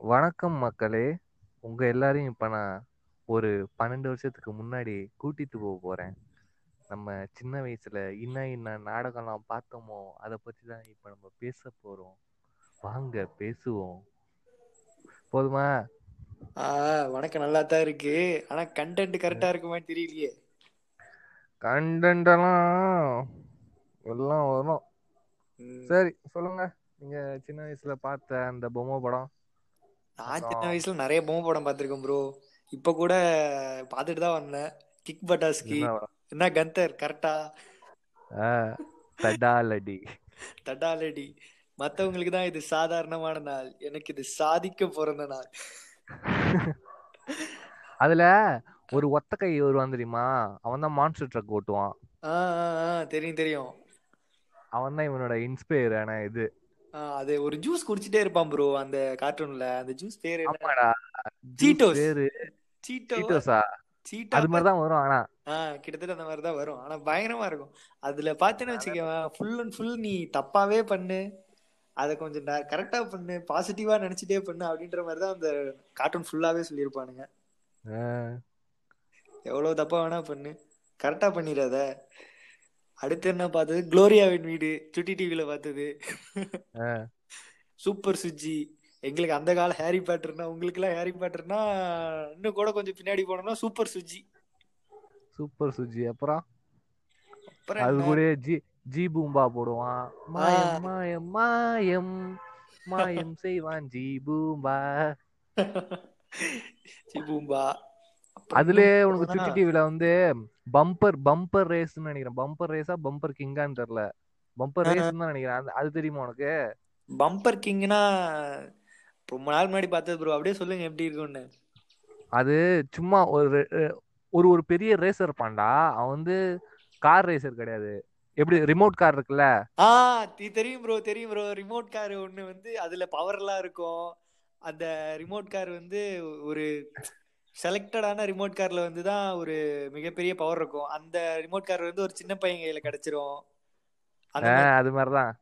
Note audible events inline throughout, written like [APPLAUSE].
வணக்கம் மக்களே. உங்க எல்லாரையும் இப்ப நான் ஒரு பன்னெண்டு வருஷத்துக்கு முன்னாடி கூட்டிட்டு போக போறேன். நம்ம சின்ன வயசுல இன்ன இன்ன நாடகம்லாம் பார்த்தோமோ அதை பத்தி தான் இப்ப நம்ம பேச போறோம். வாங்க பேசுவோம். போதுமா? ஆஹ் வணக்கம். நல்லா தான் இருக்கு. ஆனா கண்டென்ட் கரெக்டா இருக்குமா தெரியலையே. கண்டென்ட் எல்லாம் எல்லாம் வரும். சரி சொல்லுங்க. நீங்க சின்ன வயசுல பார்த்த அந்த பொம்மை படம்? நான் சின்ன வயசுல நிறைய பொம்மை படம் பார்த்திருக்கேன் ப்ரோ இப்ப கூட பார்த்துட்டு தான் வந்தேன். கிக் பட்டாஸ்கி என்ன கந்தர் கரெக்டா தடாலடி. தடாலடி. மத்தவங்களுக்கு தான் இது சாதாரணமான நாள். எனக்கு இது சாதிக்க பிறந்த நாள். அதுல ஒரு ஒத்த கை வருவான் தெரியுமா? அவன் தான் மான்ஸ்டர் ட்ரக் ஓட்டுவான். தெரியும் தெரியும். அவன் தான் இவனோட இன்ஸ்பயர் ஆன இது. அது ஒரு ஜூஸ் குடிச்சிட்டே இருப்பான் ப்ரோ அந்த கார்ட்டூன்ல அந்த ஜூஸ் பேர் ஆமாடா. சீட்டோஸ் பேரு சீட்டோ சீட்டோஸா சீட்டா அது மாதிரிதான் வரும் ஆனா. கிட்டத்தட்ட அந்த மாதிரி தான் வரும். ஆனா பயங்கரமா இருக்கும். அதுல பாத்தேன்னு வச்சுக்கவேன் ஃபுல் அண்ட் ஃபுல் நீ தப்பாவே பண்ணு. அதை கொஞ்சம் கரெக்டா பண்ணு பாசிட்டிவா நினைச்சிட்டே பண்ணு அப்படின்ற மாதிரி தான் அந்த கார்ட்டூன் ஃபுல்லாவே சொல்லியிருப்பானுங்க. எவ்வளவு தப்பா வேணா பண்ணு. கரெக்டா பண்ணிடாத. அடுத்து என்ன பார்த்தது? குளோரியாவின் வீடு. சுட்டி டிவில பார்த்தது. சூப்பர் சுஜி. எங்களுக்கு அந்த கால ஹாரி பேட்டர்னா உங்களுக்கு எல்லாம் ஹாரி பேட்டர்னா இன்னும் கூட கொஞ்சம் பின்னாடி போனோம்னா சூப்பர் சுஜி. சூப்பர் சுஜி. அப்புறம்? அப்புறம் அது கூட ஜி ஜி பூம்பா போடுவான். மாயம் மாயம் மாயம். மாயம் செய்வான் ஜி பூம்பா. [LAUGHS] சிபூம்பா அப்புறம் அதுலயே உனக்கு சுட்டி டிவில வந்து பம்பர் பம்பர் ரேஸ்னு நினைக்கிறேன். பம்பர் ரேஸா பம்பர் கிங்கான்னு தெரியல. பம்பர் ரேஸ்னு தான் நினைக்கிறேன். அது தெரியுமா உனக்கு? பம்பர் கிங்னா ரொம்ப நாள் முன்னாடி பார்த்தது ப்ரோ அப்படியே சொல்லுங்க எப்படி இருக்கும்னு. அது சும்மா ஒரு ஒரு ஒரு பெரிய ரேசர் இருப்பான்டா. அவன் வந்து கார் ரேசர் கிடையாது. எப்படி ரிமோட் கார் இருக்குல்ல? ஆ தெரியும் ப்ரோ தெரியும் ப்ரோ ரிமோட் கார் ஒண்ணு வந்து அதுல பவர்லாம் இருக்கும். அந்த ரிமோட் கார் வந்து ஒரு செலக்டடான ரிமோட் கார்ல வந்து தான் ஒரு மிகப்பெரிய பவர் இருக்கும். அந்த ரிமோட் கார் வந்து ஒரு சின்ன பையன் கையில கிடைச்சிரும். அது மாதிரிதான்.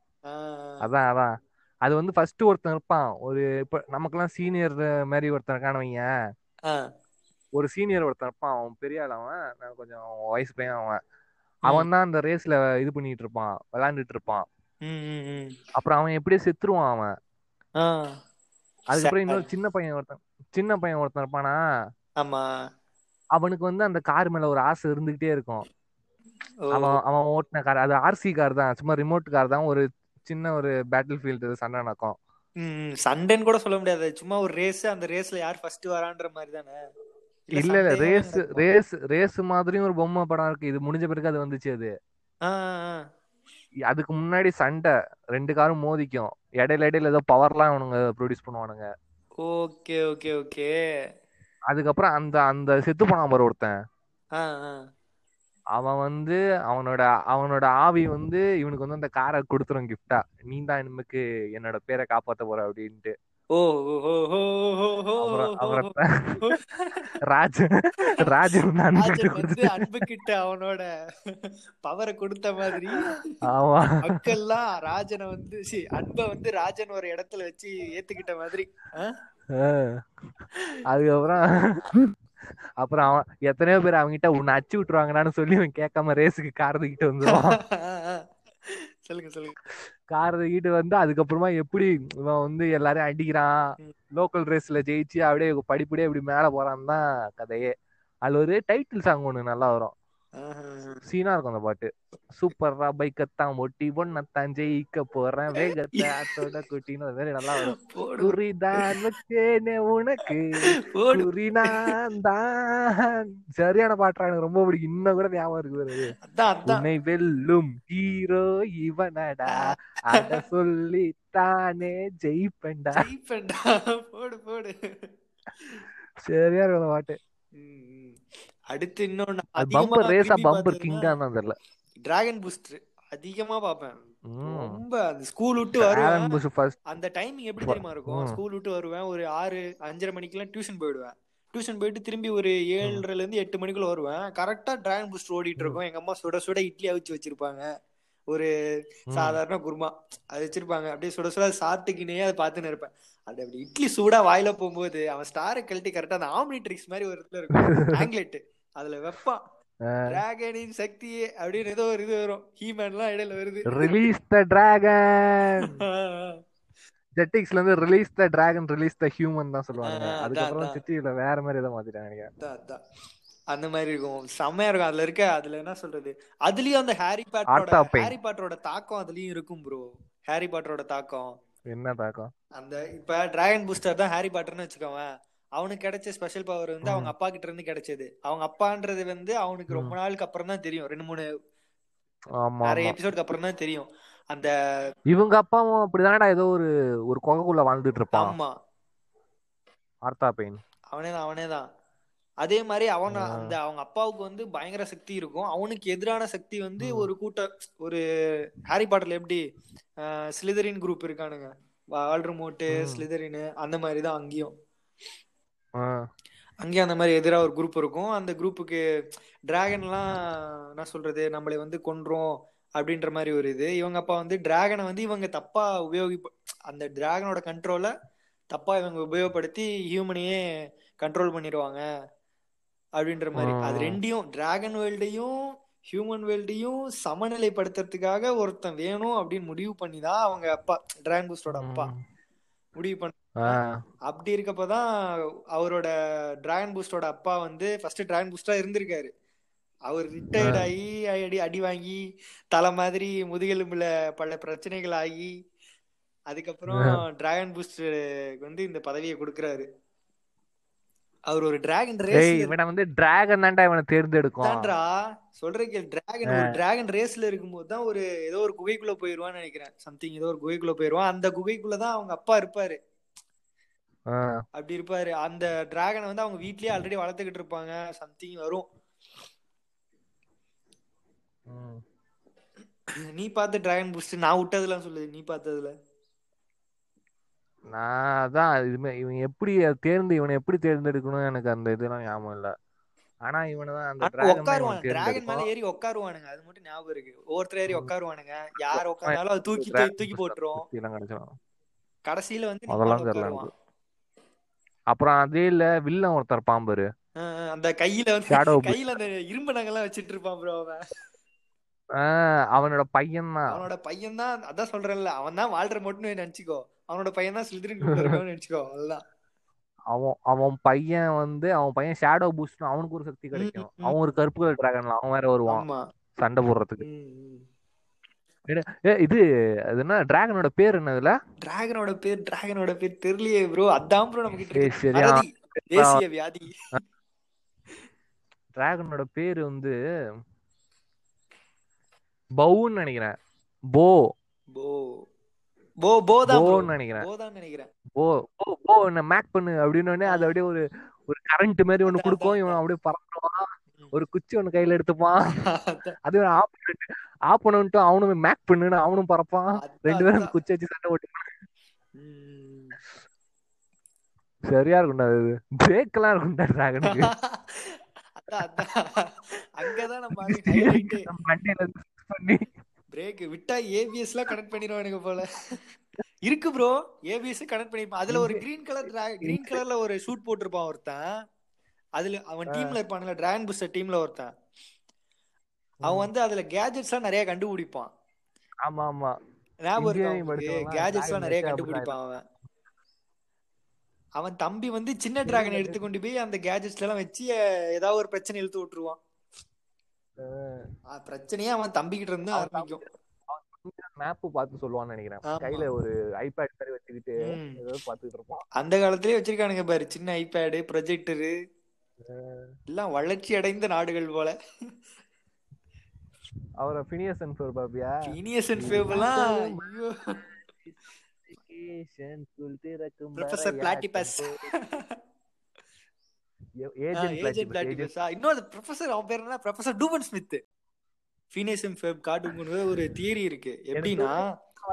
அதான் அதான். அது வந்து ஃபர்ஸ்ட் ஒருத்தன் இருப்பான். ஒரு இப்ப நமக்கெல்லாம் சீனியர் மாதிரி ஒருத்தன் ஆ, ஒரு சீனியர் ஒருத்தன் இருப்பான். அவன் பெரிய ஆள் அவன். கொஞ்சம் வயசு பையன் அவன். அவன் தான் அந்த ரேஸ்ல இது பண்ணிட்டு இருப்பான். விளையாண்டுட்டு இருப்பான். அப்புறம் அவன் எப்படியே செத்துருவான் அவன். அதுக்கப்புறம் இன்னொரு. சின்ன பையன் ஒருத்தன் சின்ன பையன் ஒருத்தன் இருப்பானா? ஆமா. அவனுக்கு வந்து அந்த கார் மேல ஒரு ஆசை இருந்துகிட்டே இருக்கும். அவன் அவன் ஓட்டின கார் அது ஆர்சி கார் தான். சும்மா ரிமோட் கார் தான். ஒரு சின்ன ஒரு பேட்டில் ஃபீல்டு சண்டை நடக்கும். சண்டைன்னு கூட சொல்ல முடியாது. சும்மா ஒரு ரேஸ் அந்த ரேஸ்ல யார் ஃபர்ஸ்ட் வரான்ற மாதிரி தானே? இல்ல இல்ல ரேஸ் ரேஸ் ரேஸ் மாதிரியும் ஒரு பொம்மை படம் இருக்கு. இது முடிஞ்ச பிறகு அது வந்துச்சு அது. அதுக்கு முன்னாடி சண்டை. ரெண்டு காரும் மோதிக்கும். இடையில இடையில ஏதோ பவர்லாம் அவனுங்க ப்ரொடியூஸ் பண்ணுவானுங்க. Okay okay okay. அதுக்கப்புறம் அந்த அந்த செத்து போனான் பாரு ஒருத்தன். அவன் வந்து அவனோட அவனோட ஆவி வந்து இவனுக்கு வந்து அந்த காரை கொடுத்துரும் கிஃப்டா நீ தான் இனிமேக்கு என்னோட பேரை காப்பாத்த போற அப்படின்ட்டு. அவனோட பவரை கொடுத்த மாதிரி. மக்கள்லாம் ராஜனை வந்து அன்பை வந்து ராஜன் ஒரு இடத்துல வச்சு ஏத்துக்கிட்ட மாதிரி. அதுக்கப்புறம் அப்புறம் அவன் எத்தனையோ பேர் அவன்கிட்ட உன்னை அச்சு விட்டுருவாங்கடான்னு சொல்லி அவன் கேட்காம ரேஸுக்கு கார் தூக்கிட்டு வந்துருவான். சொல்லுங்க சொல்லுங்க. கார் வந்து அதுக்கப்புறமா எப்படி இவன் வந்து எல்லாரையும் அடிக்கிறான். லோக்கல் ரேஸ்ல ஜெயிச்சு அப்படியே படிப்படியே இப்படி மேல போறான் தான் கதையே. அதுல ஒரு டைட்டில் சாங் ஒண்ணு நல்லா வரும். சீனா இருக்கும் அந்த பாட்டு. சூப்பர்ரா பைக்கத்தான் ஒட்டி பொண்ணத்தான் ஜெயிக்க போறேன் வேகத்தை ஆட்டோட குட்டின்னு மாதிரி நல்லா வரும். குறிதான் வச்சேனே உனக்கு போடு. குறி நான் தான் சரியான பாட்டுறா எனக்கு ரொம்ப பிடிக்கும். இன்னும் கூட ஞாபகம் இருக்கு பாரு. அது. அதான் அதான். உன்னை வெல்லும் ஹீரோ இவனடா. அத சொல்லி தானே ஜெயிப்பேன்டா. ஜெயிப்பேன்டா. போடு போடு. சரியா இருக்கும் அந்த பாட்டு. அடுத்து இன்னொன்னு அது அதிகமா ரேஸா பம்பர் கிங்கா தான் தெரியல. டிராகன் பூஸ்டர் அதிகமா பார்ப்பேன். ம். ரொம்ப அந்த ஸ்கூல் விட்டு வருவேன். அந்த டைமிங் எப்படி தெரியுமா இருக்கும்? ஸ்கூல் விட்டு வருவேன். ஒரு ஆறு அஞ்சரை மணிக்கெல்லாம் டியூஷன் போயிடுவேன். டியூஷன் போயிட்டு திரும்பி ஒரு ஏழரைல இருந்து எட்டு மணிக்குள்ள வருவேன். கரெக்டா டிராகன் பூஸ்டர் ஓடிட்டு இருக்கும். எங்க அம்மா சுட சுட இட்லி அவிச்சு வச்சிருப்பாங்க. ஒரு சாதாரண குருமா அது வச்சிருப்பாங்க. அப்படியே சுட சுட அதை சாப்பிட்டுக்கினே அதை பார்த்துன்னு இருப்பேன். அது அப்படி இட்லி சூடா வாயில போகும்போது அவன் ஸ்டாரை கழட்டி கரெக்டா அந்த ஆம்னிட்ரிக்ஸ் மாதிரி ஒரு இடத்துல இருக்கும். [LAUGHS] ஆங்க்லெட் அதுல வைப்பான் டிராகனின் சக்தியே அப்படின்னு ஏதோ ஒரு இது வரும். ஹீமேன்லாம் இடையில வருது. ரிலீஸ் த டிராகன் ஜெட்டிக்ஸ்ல இருந்து release the dragon release the human தான் சொல்லுவாங்க அதுக்கப்புறம். சிட்டியில வேற மாதிரி ஏதோ மாத்திட்டாங்க. அந்த மாதிரி இருக்கும். செம்மையா இருக்கும். அதுல இருக்க அதுல என்ன சொல்றது? அதுலயும் அந்த ஹாரி பாட்டரோட. ஹாரி பாட்டரோட தாக்கம் அதுலயும் இருக்கும் ப்ரோ ஹாரி பாட்டரோட தாக்கம். என்ன தாக்கம்? அந்த இப்ப டிராகன் பூஸ்டர் தான் ஹாரி பாட்டர்னு வச்சுக்கோவேன். அவனுக்கு கிடைச்ச ஸ்பெஷல் பவர் வந்து அவங்க அப்பா கிட்ட இருந்து கிடைச்சது. அவங்க அப்பான்றது வந்து அவனுக்கு ரொம்ப நாளுக்கு அப்புறம் தான் தெரியும். ரெண்டு மூணு நிறைய எபிசோடுக்கு அப்புறம் தான் தெரியும். அந்த இவங்க அப்பாவும் அப்படிதானடா ஏதோ ஒரு ஒரு குகைக்குள்ள வாழ்ந்துட்டு இருப்பான். ஆமா. Artha Penn. அவனே தான் அவனே தான். அதே மாதிரி அவன். அந்த அவங்க அப்பாவுக்கு வந்து பயங்கர சக்தி இருக்கும். அவனுக்கு எதிரான சக்தி வந்து. ஒரு கூட்ட ஒரு ஹாரி பாட்டர்ல எப்படி ஸ்லிதரின் குரூப் இருக்கானுங்க. வால்டர்மோட்டு ம். ஸ்லிதரின் அந்த மாதிரி தான் அங்கேயும். அங்கேயும் அந்த மாதிரி எதிராக ஒரு குரூப் இருக்கும். அந்த குரூப்புக்கு டிராகன்லாம் என்ன சொல்றது? நம்மளை வந்து கொன்றோம் அப்படின்ற மாதிரி ஒரு இது. இவங்க அப்பா வந்து டிராகனை வந்து இவங்க தப்பா உபயோகி அந்த டிராகனோட கண்ட்ரோலை தப்பா இவங்க உபயோகப்படுத்தி ஹியூமனையே கண்ட்ரோல் பண்ணிடுவாங்க அப்படின்ற மாதிரி. அது ரெண்டையும் டிராகன் வேர்ல்டையும் ஹியூமன் வேர்ல்டையும் சமநிலைப்படுத்துறதுக்காக ஒருத்தன் வேணும் அப்படின்னு முடிவு பண்ணி தான் அவங்க அப்பா டிராகன் பூஸ்டோட அப்பா. முடிவு பண்ண அப்படி இருக்கப்பதான் அவரோட டிராகன் பூஸ்டோட அப்பா வந்து ஃபர்ஸ்ட் டிராகன் பூஸ்டா இருந்திருக்காரு. அவர் ரிட்டையர்ட் ஆகி அடி அடி வாங்கி தலை மாதிரி முதுகெலும்புல பல பிரச்சனைகள் ஆகி அதுக்கப்புறம் டிராகன் பூஸ்டருக்கு வந்து இந்த பதவியை கொடுக்கறாரு. அவர் ஒரு டிராகன் ரேஸ் இவனை வந்து டிராகன் தான்டா இவனை தேர்ந்தெடுக்கும். தான்டா சொல்றீங்க டிராகன் ஒரு டிராகன் ரேஸ்ல இருக்கும்போது தான் ஒரு ஏதோ ஒரு குகைக்குள்ள போயிருவான்னு நினைக்கிறேன். சம்திங் ஏதோ ஒரு குகைக்குள்ள போயிருவான். அந்த குகைக்குள்ள தான் அவங்க அப்பா இருப்பாரு. அப்படி இருப்பாரு. அந்த டிராகனை வந்து அவங்க வீட்லயே ஆல்ரெடி வளர்த்துக்கிட்டு இருப்பாங்க. சம்திங் வரும். நீ பார்த்த டிராகன் பூஸ்ட் நான் விட்டதெல்லாம் சொல்லுது. நீ பார்த்ததுல? நான் அதான் இதுமே இவன் எப்படி தேர்ந்து இவனை எப்படி தேர்ந்தெடுக்கணும் எனக்கு அந்த இதெல்லாம் ஞாபகம் இல்ல. ஆனா இவனை தான் அந்த உட்காருவான். டிராகன் மேல ஏறி உட்காருவானுங்க. அது மட்டும் ஞாபகம் இருக்கு. ஒவ்வொருத்தர் ஏறி. உட்காருவானுங்க. யார் உட்கார்ந்தாலும் அது தூக்கி தூக்கி போட்டுரும். கடைசியில வந்து அதெல்லாம் தெரியல அப்புறம் அதே இல்ல வில்லன் ஒருத்தர் பாம்பரு அந்த கையில வந்து ஷேடோ [LAUGHS] கையில அந்த இரும்பு நகெல்லாம் வச்சிட்டு இருப்பான் ப்ரோ அவன். அவனோட பையன் தான் அவனோட பையன் தான் அதான் சொல்றேன்ல அவன் தான் வாழ்ற மட்டும் நினைச்சுக்கோ. அவனோட பையன் தான் இருக்கவன்னு நினைச்சுக்கோ அதுதான் அவன் அவன் பையன் வந்து அவன் பையன் ஷேடோ பூஸ்ட் அவனுக்கு ஒரு சக்தி கிடைக்கும். அவன் ஒரு கருப்பு கலர் டிராகன்ல அவன் வேற வருவான். சண்டை போடுறதுக்கு. இது அது என்ன? டிராகனோட பேர் என்ன இதுல? டிராகனோட பேர் டிராகனோட பேர் தெரியலையே ப்ரோ அதான் ப்ரோ சரியா. மறதி தேசிய வியாதி. டிராகனோட பேரு வந்து பவுன்னு நினைக்கிறேன். போ போ போ ப்ரோ போன்னு நினைக்கிறேன். போதான் நினைக்கிறேன். போ போ போ என்ன மேக் பண்ணு அப்படின்னு அது அப்படியே ஒரு ஒரு கரண்ட் மாதிரி அதான், கொடுக்கும். இவன் அப்படியே பறந்துருவான். ஒரு குச்சி ஒண்ணு கையில எடுத்துப்பான். அது ஆப்போனண்ட் ஆப்போனண்ட்டும் அவனும் மேக் பண்ணுன்னு அவனும் பறப்பான். ரெண்டு பேரும். குச்சி வச்சு சண்டை ஓட்டு ம். சரியா இருக்கும்டா அது பிரேக் எல்லாம் இருக்கும்டா டிராகனுக்கு அங்கதான் நம்ம பண்ணி. பிரேக் விட்டா ஏபிஎஸ் எல்லாம் கனெக்ட் பண்ணிடுவானுங்க போல. இருக்கு ப்ரோ ஏபிஎஸ் கனெக்ட் பண்ணிருப்பான். அதுல ஒரு கிரீன் கலர் கிரீன் கலர்ல ஒரு ஷூட் போட்டிருப்பான் ஒருத்தன். அதுல அவன் டீம்ல இருப்பான்ல டிராகன் புஸ்டர் டீம்ல ஒருத்தன். அவன் வந்து அதுல கேஜெட்ஸ் எல்லாம் நிறைய கண்டுபிடிப்பான். ஆமா ஆமா. ஞாபகம் கேஜெட்ஸ் எல்லாம் நிறைய கண்டுபிடிப்பான் அவன். அவன் தம்பி வந்து சின்ன டிராகனை எடுத்து கொண்டு போய் அந்த கேஜெட்ஸ்ல எல்லாம் வச்சு ஏதாவது ஒரு பிரச்சனை இழுத்து விட்டுருவான். பிரச்சனையே அவன் தம்பி கிட்ட இருந்து ஆரம்பிக்கும். மேப் பார்த்து சொல்லுவான்னு நினைக்கிறேன். கையில ஒரு ஐபேட் மாதிரி வச்சுக்கிட்டு. ஏதோ பாத்துக்கிட்டு இருப்பான். அந்த காலத்திலேயே வச்சிருக்கானுங்க பாரு சின்ன ஐபேடு ப்ரொஜெக்டரு எல்லாம் வளர்ச்சி அடைந்த நாடுகள் போல. அவரை பினியஸ் அண்ட் ஃபோர் பாப்பியா இனியஸ் அண்ட் ஃபேவெல்லாம் ஐயோ. ப்ரொஃபசர் பிளாட்டிபஸ் ஏஜென்ட் பிளாட்டிபஸ் இன்னொரு ப்ரொஃபசர் அவன் பேர் என்ன? Professor Doofenshmirtz Phineas and ஃபேப் காட்டுங்க ஒரு தியரி இருக்கு. எப்படின்னா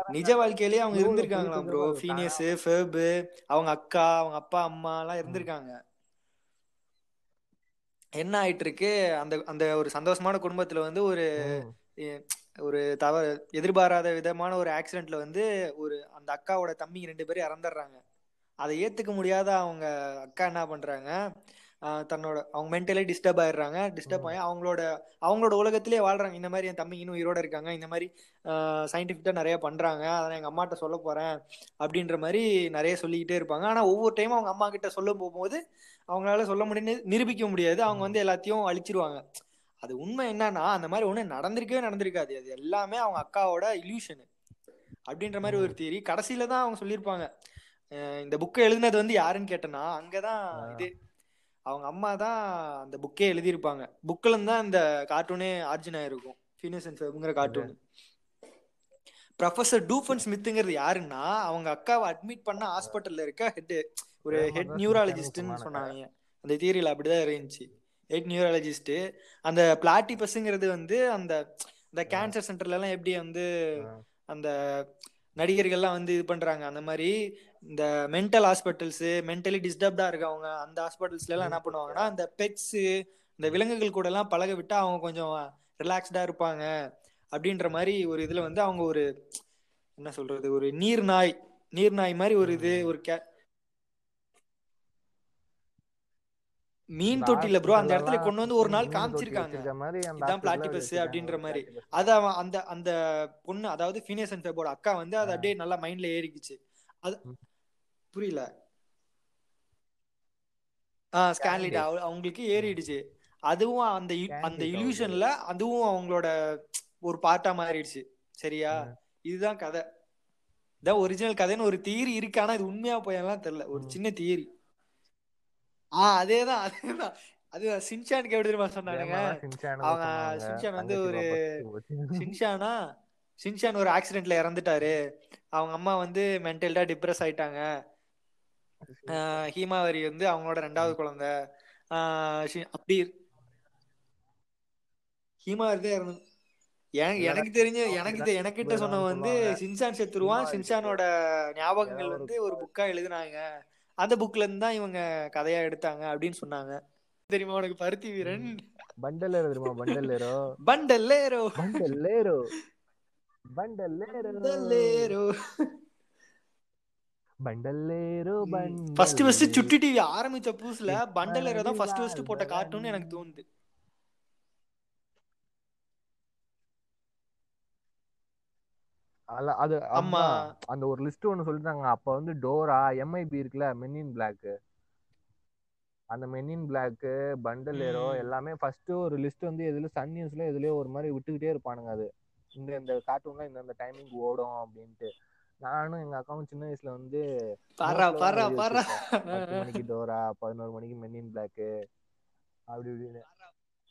நிஜ வாழ்க்கையிலேயே அவங்க Bro, இருந்திருக்காங்களாம் ப்ரோ. ஃபீனியஸ் ஃபேப் அவங்க அக்கா அவங்க அப்பா அம்மா எல்லாம் இருந்திருக்காங்க. என்ன ஆயிட்டு இருக்கு அந்த அந்த ஒரு சந்தோஷமான குடும்பத்துல வந்து ஒரு ஒரு தவறு எதிர்பாராத விதமான ஒரு ஆக்சிடென்ட்ல வந்து ஒரு அந்த அக்காவோட தம்பி ரெண்டு பேரும் இறந்துடுறாங்க. அதை ஏத்துக்க முடியாத அவங்க அக்கா என்ன பண்றாங்க? தன்னோட அவங்க மென்டலி டிஸ்டர்ப் ஆயிடுறாங்க. டிஸ்டர்ப். ஆகி அவங்களோட அவங்களோட உலகத்திலே வாழ்றாங்க. இந்த மாதிரி என் தம்பி இன்னும் உயிரோட இருக்காங்க. இந்த மாதிரி சயின்டிஃபிக்கா நிறைய பண்றாங்க. அதை நான் எங்க அம்மாட்ட சொல்ல போறேன் அப்படின்ற மாதிரி நிறைய சொல்லிக்கிட்டே இருப்பாங்க. ஆனா ஒவ்வொரு டைமும் அவங்க அம்மா கிட்ட சொல்ல போகும்போது அவங்களால சொல்ல முடியும்னு நிரூபிக்க முடியாது. அவங்க. வந்து எல்லாத்தையும் அழிச்சிருவாங்க. அது உண்மை என்னன்னா அந்த மாதிரி ஒண்ணு நடந்திருக்கவே நடந்திருக்காது. அது எல்லாமே அவங்க அக்காவோட இல்யூஷன் அப்படின்ற மாதிரி. ஒரு தியரி கடைசியில தான் அவங்க சொல்லியிருப்பாங்க. இந்த புக்கை எழுதினது வந்து யாருன்னு கேட்டனா அங்கதான். இது அவங்க அம்மா தான் அந்த புக்கே எழுதியிருப்பாங்க. புக்கில் தான் இந்த கார்ட்டூனே ஆர்ஜின் ஆயிருக்கும். ஃபீனஸ் அண்ட் ஃபெப்ங்கிற கார்ட்டூன் ப்ரொஃபசர் டூஃபன் ஸ்மித்துங்கிறது யாருன்னா அவங்க அக்காவை அட்மிட் பண்ண ஹாஸ்பிட்டல்ல இருக்க ஹெட் ஒரு ஹெட் நியூராலஜிஸ்ட்னு சொன்னாங்க. அந்த தியரியில் அப்படிதான் இருந்துச்சு. ஹெட் நியூராலஜிஸ்ட் அந்த பிளாட்டிபஸ்ங்கிறது வந்து அந்த இந்த கேன்சர் சென்டர்ல எல்லாம் எப்படி வந்து. அந்த நடிகர்கள்லாம் வந்து இது பண்றாங்க. அந்த மாதிரி இந்த மென்டல் ஹாஸ்பிட்டல்ஸ் மென்டலி டிஸ்டர்ப்டா இருக்கவங்க அந்த ஹாஸ்பிட்டல்ஸ்ல எல்லாம் என்ன பண்ணுவாங்கன்னா இந்த பெட்ஸ் இந்த விலங்குகள் கூட எல்லாம் பழக விட்டா அவங்க கொஞ்சம் ரிலாக்ஸ்டா இருப்பாங்க அப்படின்ற மாதிரி ஒரு இதுல வந்து அவங்க ஒரு என்ன சொல்றது ஒரு நீர் நாய் நீர் நாய் மாதிரி ஒரு இது ஒரு கே மீன் தொட்டில ப்ரோ அந்த இடத்துல கொண்டு வந்து ஒரு நாள் காமிச்சிருக்காங்க அந்த இதான் பிளாட்டிபஸ் அப்படின்ற மாதிரி. அத அந்த அந்த பொண்ணு அதாவது ஃபினியஸ் அண்ட் ஃபெபோட அக்கா வந்து அது. அப்படியே நல்லா மைண்ட்ல ஏறிக்குச்சு அது. புரியல. ஆ ஸ்கேன்லிட். அவங்களுக்கு ஏறிடுச்சு. அதுவும் அந்த அந்த இல்யூஷன்ல அதுவும் அவங்களோட ஒரு பார்ட்டா மாறிடுச்சு. சரியா. இதுதான் கதை. இதான் ஒரிஜினல் கதைன்னு ஒரு தியரி இருக்கு ஆனா இது உண்மையா போயெல்லாம் தெரியல. ஒரு. சின்ன தியரி ஆ அதேதான் அதேதான். அது சின்சானுக்கு எப்படி தெரியுமா சொன்னானுங்க? அவங்க. சின்சான் வந்து ஒரு. சின்சானா சின்சான் ஒரு ஆக்சிடென்ட்ல இறந்துட்டாரு. அவங்க அம்மா வந்து மென்டல்டா டிப்ரெஸ் ஆயிட்டாங்க. ஆஹ் ஹீமாவரி வந்து அவங்களோட ரெண்டாவது குழந்தை. அப்படி ஹீமாவரி தான் இறந்து எனக்கு தெரிஞ்ச எனக்கு எனக்கிட்ட சொன்னவன் வந்து. சின்சான் செத்துருவான். சின்சானோட ஞாபகங்கள் வந்து ஒரு புக்கா எழுதுனாங்க. அந்த புக்ல இருந்து தான் இவங்க கதையா எடுத்தாங்க அப்படின்னு சொன்னாங்க. தெரியுமா உனக்கு? பருத்தி வீரன். பண்டலேரோ தெரியுமா? பண்டலேரோ பண்டல்லேரோ பண்டலேரோ பண்டலேரோ பண்டல்லேரோ பண்டலேரோ ஃபர்ஸ்ட் ஃபர்ஸ்ட். சுட்டி டிவி ஆரம்பிச்ச புதுசுல என் பண்டலேரோ தான் ஃபர்ஸ்ட் ஃபர்ஸ்ட். போட்ட கார்ட்டூன் எனக்கு தோணுது அது ஆமா. அந்த ஒரு லிஸ்ட் ஒன்னு சொல்லிட்டாங்க அப்ப வந்து டோரா எம்ஐபி இருக்குல்ல மென்னின் பிளாக் அந்த மென்னின் பிளாக் பண்டலேரோ. எல்லாமே ஃபர்ஸ்ட் ஒரு லிஸ்ட் வந்து எதுல சன் நியூஸ்ல எதுலயோ ஒரு மாதிரி விட்டுக்கிட்டே இருப்பானுங்க அது இந்த இந்த கார்ட்டூன்லாம் இந்த இந்த டைமிங் ஓடும் அப்படின்ட்டு நானும் எங்க அக்காவும் சின்ன வயசுல வந்து. பத்து [LAUGHS] மணிக்கு டோரா பதினோரு மணிக்கு மென்னின் பிளாக் அப்படி இப்படின்னு.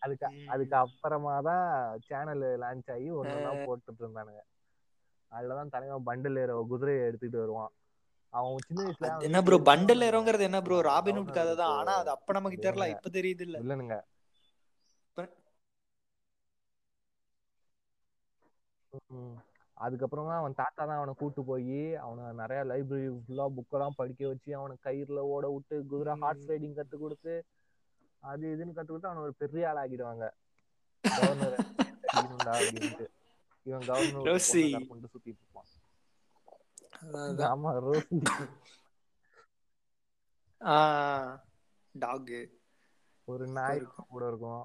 அதுக்கு அதுக்கு அப்புறமா தான் சேனல் லான்ச் ஆகி ஒன்றா போட்டுட்டு இருந்தானுங்க. அதுலதான் தலைவன் பண்டில் ஏற குதிரையை எடுத்துக்கிட்டு வருவான். அவன் சின்ன வயசுல என்ன ப்ரோ பண்டல் ஏரோங்கிறது என்ன ப்ரோ ராபின்ஹுட் governor கதை தான். ஆனா அது அப்ப நமக்கு தெரியல. இப்ப தெரியுது இல்ல. வில்லனுங்க ம். அதுக்கப்புறமா அவன் தாத்தா தான் அவனை கூட்டு போய் அவனை நிறைய லைப்ரரி ஃபுல்லா புக்கெல்லாம் படிக்க வச்சு அவனை கயிறுல ஓட விட்டு குதிரை ஹார்ஸ் ரைடிங் கத்து கொடுத்து அது இதுன்னு கத்து கொடுத்து அவனை ஒரு பெரிய ஆள் ஆக்கிடுவாங்க. கவர்னர் அப்படின்ட்டு. இவன் கவர்னர். கொண்டு சுத்திட்டு இருப்பான். ஆமா ரோசி. டாக் ஒரு நாய். கூட இருக்கும்.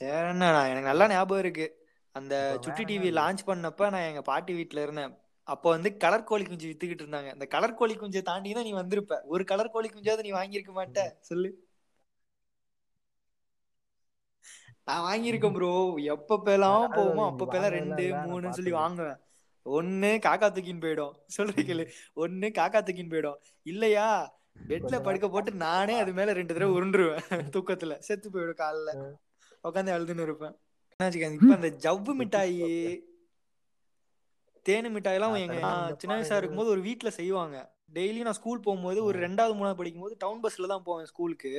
வேற என்ன எனக்கு நல்லா ஞாபகம் இருக்கு. அந்த சுட்டி டிவி? லான்ச் பண்ணப்ப நான் எங்க பாட்டி வீட்ல இருந்தேன். அப்போ வந்து கலர் கோழி குஞ்சு வித்துக்கிட்டு இருந்தாங்க. அந்த கலர் கோழி குஞ்சை தாண்டி தான் நீ வந்திருப்ப. ஒரு கலர் கோழி குஞ்சாவது நீ வாங்கியிருக்க மாட்ட. சொல்லு. நான் வாங்கியிருக்கேன் ப்ரோ எப்ப பேலாம் அதாவது போவோமோ இங்க அப்ப பேலாம் வாங்கலாம் ரெண்டு மூணுன்னு சொல்லி. வாங்குவேன். ஒண்ணு காக்கா தூக்கின்னு போயிடும். சொல்றீங்க கேளு. ஒண்ணு காக்கா தூக்கின்னு போயிடும். இல்லையா? பெட்ல படுக்க போட்டு நானே அது மேல ரெண்டு தடவை உருண்டுருவேன். [LAUGHS] தூக்கத்துல. செத்து போயிடும் காலைல. உட்காந்து அழுதுன்னு இருப்பேன். இப்ப அந்த ஜவ்வு மிட்டாயி தேனு மிட்டாய் எல்லாம் நான் எங்க சின்ன வயசா இருக்கும்போது ஒரு வீட்ல செய்வாங்க. டெய்லி நான் ஸ்கூல் போகும்போது ஒரு ரெண்டாவது மூணாவது படிக்கும்போது டவுன் பஸ்ல தான் போவேன் ஸ்கூலுக்கு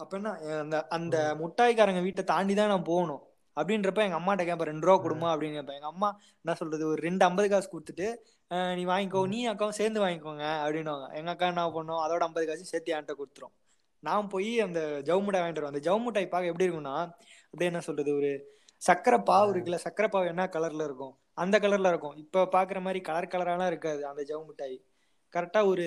அப்ப என்ன அந்த அந்த முட்டாய்க்காரங்க வீட்டை தாண்டி தான் நான் போகணும். அப்படின்றப்ப எங்க அம்மாட்ட கேட்பேன் ரெண்டு ரூபா கொடுமா? அப்படின்னு கேட்பேன். எங்க அம்மா என்ன சொல்றது ஒரு ரெண்டு ஐம்பது காசு கொடுத்துட்டு "அஹ், நீ வாங்கிக்கோ நீ அக்காவும் சேர்ந்து வாங்கிக்கோங்க அப்படின்னுவாங்க. எங்க அக்கா என்ன பண்ணும் அதோட ஐம்பது காசு சேர்த்து என்கிட்ட கொடுத்துரும். நான் போய் அந்த ஜவு மிட்டாய் வாங்கிட்டு வருவேன். அந்த ஜவு மிட்டாய் பார்க்க எப்படி இருக்கும்னா அப்படியே என்ன சொல்றது ஒரு சக்கரை பாவு இருக்குல்ல சக்கரை பாவு என்ன கலர்ல இருக்கும்? அந்த கலர்ல இருக்கும். இப்ப பாக்குற மாதிரி கலர் கலராலாம் இருக்காது அந்த ஜவு மிட்டாய். கரெக்டா ஒரு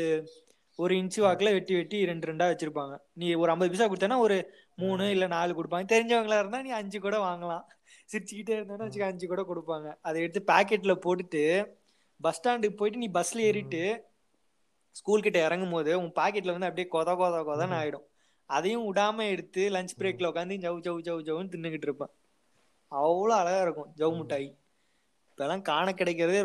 ஒரு இன்ச்சு வாக்குல வெட்டி வெட்டி ரெண்டு ரெண்டா வச்சிருப்பாங்க. நீ ஒரு ஐம்பது பைசா கொடுத்தனா ஒரு மூணு இல்ல நாலு கொடுப்பாங்க. தெரிஞ்சவங்களா இருந்தா நீ அஞ்சு கூட வாங்கலாம். சிரிச்சுக்கிட்டே இருந்தா வச்சுக்க அஞ்சு கூட கொடுப்பாங்க. அதை எடுத்து பாக்கெட்ல போட்டுட்டு பஸ் ஸ்டாண்டுக்கு போயிட்டு நீ பஸ்ல ஏறிட்டு ஸ்கூல் கிட்ட இறங்கும் போது உன் பாக்கெட்ல வந்து அப்படியே கொத கொத கொதன்னு ஆயிடும். அதையும் விடாம எடுத்து லஞ்ச் பிரேக்ல உட்காந்து ஜவு ஜவு ஜவு ஜவுன்னு தின்னுகிட்டு இருப்பேன். அவ்வளவு அழகா இருக்கும் ஜவு மிட்டாய். இப்பெல்லாம் காண கிடைக்கிறதே